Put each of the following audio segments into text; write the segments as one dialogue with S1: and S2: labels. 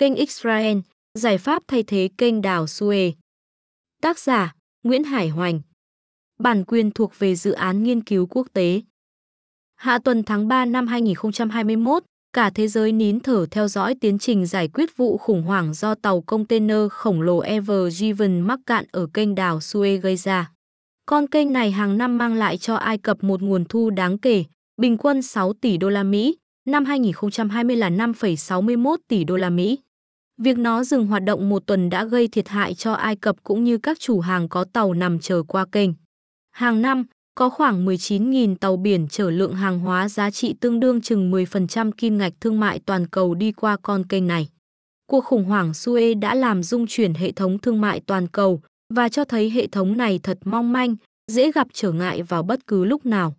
S1: Kênh Israel, giải pháp thay thế kênh đào Suez. Tác giả Nguyễn Hải Hoành. Bản quyền thuộc về dự án nghiên cứu quốc tế. Hạ tuần tháng 3 năm 2021, cả thế giới nín thở theo dõi tiến trình giải quyết vụ khủng hoảng do tàu container khổng lồ Ever Given mắc cạn ở kênh đào Suez gây ra. Con kênh này hàng năm mang lại cho Ai Cập một nguồn thu đáng kể, bình quân 6 tỷ đô la Mỹ, năm 2020 là 5,61 tỷ đô la Mỹ. Việc nó dừng hoạt động một tuần đã gây thiệt hại cho Ai Cập cũng như các chủ hàng có tàu nằm chờ qua kênh. Hàng năm, có khoảng 19.000 tàu biển chở lượng hàng hóa giá trị tương đương chừng 10% kim ngạch thương mại toàn cầu đi qua con kênh này. Cuộc khủng hoảng Suez đã làm rung chuyển hệ thống thương mại toàn cầu và cho thấy hệ thống này thật mong manh, dễ gặp trở ngại vào bất cứ lúc nào.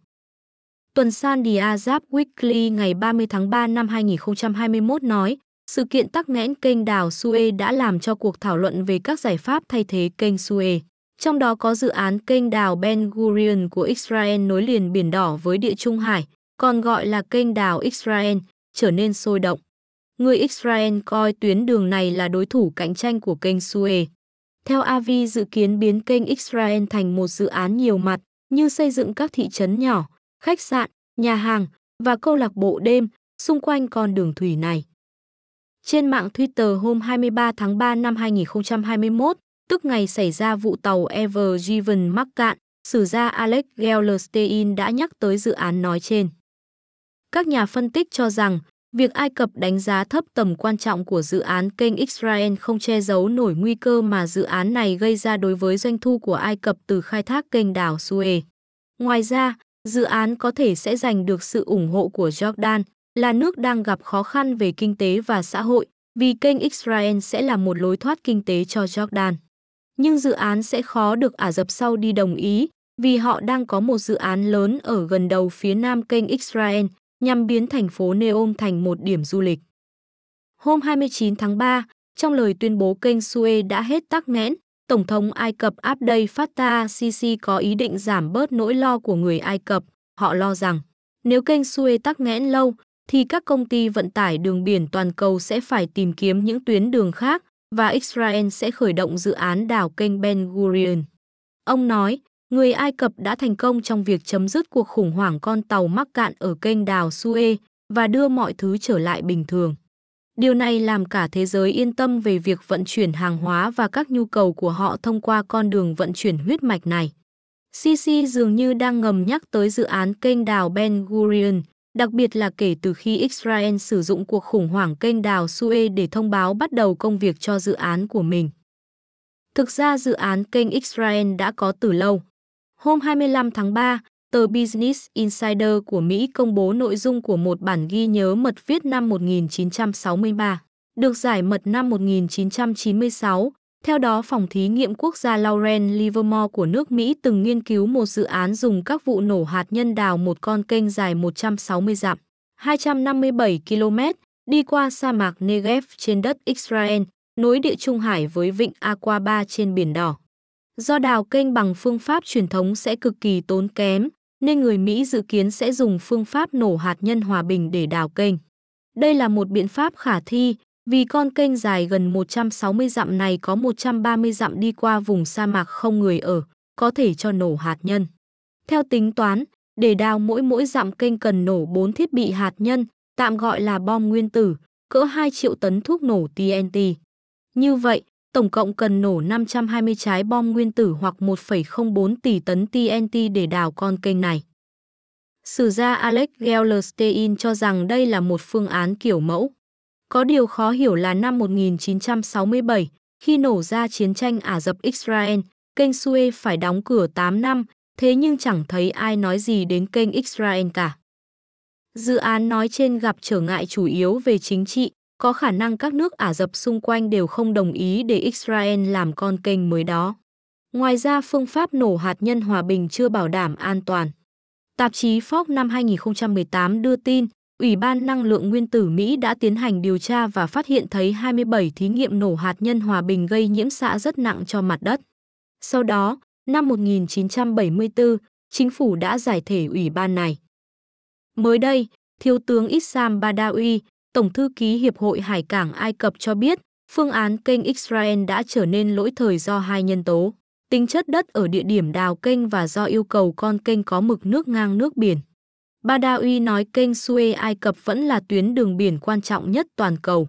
S1: Tuần san The Weekly ngày 30 tháng 3 năm 2021 nói, sự kiện tắc nghẽn kênh đào Suez đã làm cho cuộc thảo luận về các giải pháp thay thế kênh Suez. Trong đó có dự án kênh đào Ben Gurion của Israel nối liền Biển Đỏ với Địa Trung Hải, còn gọi là kênh đào Israel, trở nên sôi động. Người Israel coi tuyến đường này là đối thủ cạnh tranh của kênh Suez. Theo Avi dự kiến biến kênh Israel thành một dự án nhiều mặt, như xây dựng các thị trấn nhỏ, khách sạn, nhà hàng và câu lạc bộ đêm xung quanh con đường thủy này. Trên mạng Twitter hôm 23 tháng 3 năm 2021, tức ngày xảy ra vụ tàu Ever Given mắc cạn, sử gia Alex Gellerstein đã nhắc tới dự án nói trên. Các nhà phân tích cho rằng, việc Ai Cập đánh giá thấp tầm quan trọng của dự án kênh Israel không che giấu nổi nguy cơ mà dự án này gây ra đối với doanh thu của Ai Cập từ khai thác kênh đảo Suez. Ngoài ra, dự án có thể sẽ giành được sự ủng hộ của Jordan, là nước đang gặp khó khăn về kinh tế và xã hội, vì kênh Israel sẽ là một lối thoát kinh tế cho Jordan. Nhưng dự án sẽ khó được Ả Rập sau đi đồng ý, vì họ đang có một dự án lớn ở gần đầu phía nam kênh Israel, nhằm biến thành phố Neom thành một điểm du lịch. Hôm 29 tháng 3, trong lời tuyên bố kênh Suez đã hết tắc nghẽn, Tổng thống Ai Cập Abdel Fattah Sisi có ý định giảm bớt nỗi lo của người Ai Cập. Họ lo rằng, nếu kênh Suez tắc nghẽn lâu, thì các công ty vận tải đường biển toàn cầu sẽ phải tìm kiếm những tuyến đường khác và Israel sẽ khởi động dự án đảo kênh Ben Gurion. Ông nói, người Ai Cập đã thành công trong việc chấm dứt cuộc khủng hoảng con tàu mắc cạn ở kênh đào Suez và đưa mọi thứ trở lại bình thường. Điều này làm cả thế giới yên tâm về việc vận chuyển hàng hóa và các nhu cầu của họ thông qua con đường vận chuyển huyết mạch này. Sisi dường như đang ngầm nhắc tới dự án kênh đào Ben Gurion, đặc biệt là kể từ khi Israel sử dụng cuộc khủng hoảng kênh đào Suez để thông báo bắt đầu công việc cho dự án của mình. Thực ra dự án kênh Israel đã có từ lâu. Hôm 25 tháng 3, tờ Business Insider của Mỹ công bố nội dung của một bản ghi nhớ mật viết năm 1963, được giải mật năm 1996. Theo đó, Phòng Thí nghiệm Quốc gia Lauren Livermore của nước Mỹ từng nghiên cứu một dự án dùng các vụ nổ hạt nhân đào một con kênh dài 160 dặm, 257 km, đi qua sa mạc Negev trên đất Israel, nối địa Trung Hải với vịnh Aqaba trên Biển Đỏ. Do đào kênh bằng phương pháp truyền thống sẽ cực kỳ tốn kém, nên người Mỹ dự kiến sẽ dùng phương pháp nổ hạt nhân hòa bình để đào kênh. Đây là một biện pháp khả thi, vì con kênh dài gần 160 dặm này có 130 dặm đi qua vùng sa mạc không người ở, có thể cho nổ hạt nhân. Theo tính toán, để đào mỗi mỗi dặm kênh cần nổ 4 thiết bị hạt nhân, tạm gọi là bom nguyên tử, cỡ 2 triệu tấn thuốc nổ TNT. Như vậy, tổng cộng cần nổ 520 trái bom nguyên tử hoặc 1,04 tỷ tấn TNT để đào con kênh này. Sử gia Alex Gellerstein cho rằng đây là một phương án kiểu mẫu. Có điều khó hiểu là năm 1967, khi nổ ra chiến tranh Ả Rập Israel, kênh Suez phải đóng cửa 8 năm, thế nhưng chẳng thấy ai nói gì đến kênh Israel cả. Dự án nói trên gặp trở ngại chủ yếu về chính trị, có khả năng các nước Ả Rập xung quanh đều không đồng ý để Israel làm con kênh mới đó. Ngoài ra phương pháp nổ hạt nhân hòa bình chưa bảo đảm an toàn. Tạp chí Fox năm 2018 đưa tin, Ủy ban Năng lượng Nguyên tử Mỹ đã tiến hành điều tra và phát hiện thấy 27 thí nghiệm nổ hạt nhân hòa bình gây nhiễm xạ rất nặng cho mặt đất. Sau đó, năm 1974, chính phủ đã giải thể ủy ban này. Mới đây, Thiếu tướng Issam Badawi, Tổng thư ký Hiệp hội Hải cảng Ai Cập cho biết, phương án kênh Israel đã trở nên lỗi thời do hai nhân tố, tính chất đất ở địa điểm đào kênh và do yêu cầu con kênh có mực nước ngang nước biển. Badawi nói kênh Suez Ai Cập vẫn là tuyến đường biển quan trọng nhất toàn cầu.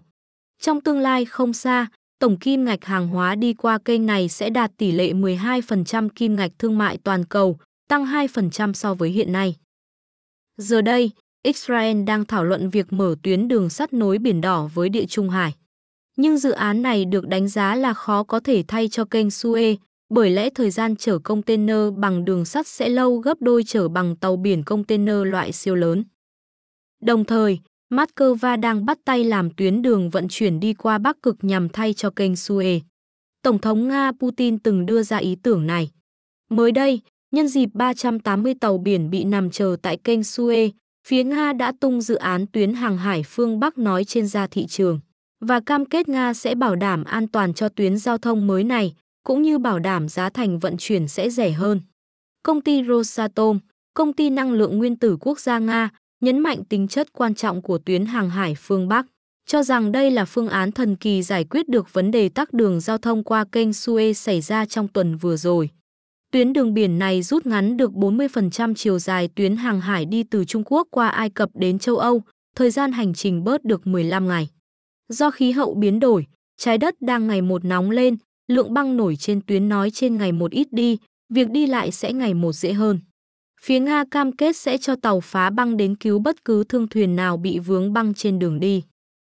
S1: Trong tương lai không xa, tổng kim ngạch hàng hóa đi qua kênh này sẽ đạt tỷ lệ 12% kim ngạch thương mại toàn cầu, tăng 2% so với hiện nay. Giờ đây, Israel đang thảo luận việc mở tuyến đường sắt nối Biển Đỏ với Địa Trung Hải. Nhưng dự án này được đánh giá là khó có thể thay cho kênh Suez, bởi lẽ thời gian chở container bằng đường sắt sẽ lâu gấp đôi chở bằng tàu biển container loại siêu lớn. Đồng thời, Moscow đang bắt tay làm tuyến đường vận chuyển đi qua Bắc Cực nhằm thay cho kênh Suez. Tổng thống Nga Putin từng đưa ra ý tưởng này. Mới đây, nhân dịp 380 tàu biển bị nằm chờ tại kênh Suez, phía Nga đã tung dự án tuyến hàng hải phương Bắc nói trên ra thị trường và cam kết Nga sẽ bảo đảm an toàn cho tuyến giao thông mới này, cũng như bảo đảm giá thành vận chuyển sẽ rẻ hơn. Công ty Rosatom, công ty năng lượng nguyên tử quốc gia Nga, nhấn mạnh tính chất quan trọng của tuyến hàng hải phương Bắc, cho rằng đây là phương án thần kỳ giải quyết được vấn đề tắc đường giao thông qua kênh Suez xảy ra trong tuần vừa rồi. Tuyến đường biển này rút ngắn được 40% chiều dài tuyến hàng hải đi từ Trung Quốc qua Ai Cập đến châu Âu, thời gian hành trình bớt được 15 ngày. Do khí hậu biến đổi, trái đất đang ngày một nóng lên, lượng băng nổi trên tuyến nói trên ngày một ít đi, việc đi lại sẽ ngày một dễ hơn. Phía Nga cam kết sẽ cho tàu phá băng đến cứu bất cứ thương thuyền nào bị vướng băng trên đường đi.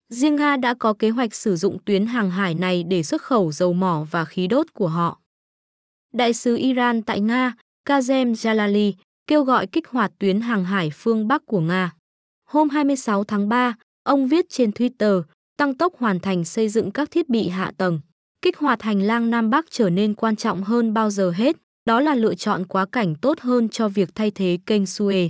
S1: Riêng Nga đã có kế hoạch sử dụng tuyến hàng hải này để xuất khẩu dầu mỏ và khí đốt của họ. Đại sứ Iran tại Nga, Kazem Jalali, kêu gọi kích hoạt tuyến hàng hải phương Bắc của Nga. Hôm 26 tháng 3, ông viết trên Twitter, tăng tốc hoàn thành xây dựng các thiết bị hạ tầng. Kích hoạt hành lang Nam Bắc trở nên quan trọng hơn bao giờ hết, đó là lựa chọn quá cảnh tốt hơn cho việc thay thế kênh Suez.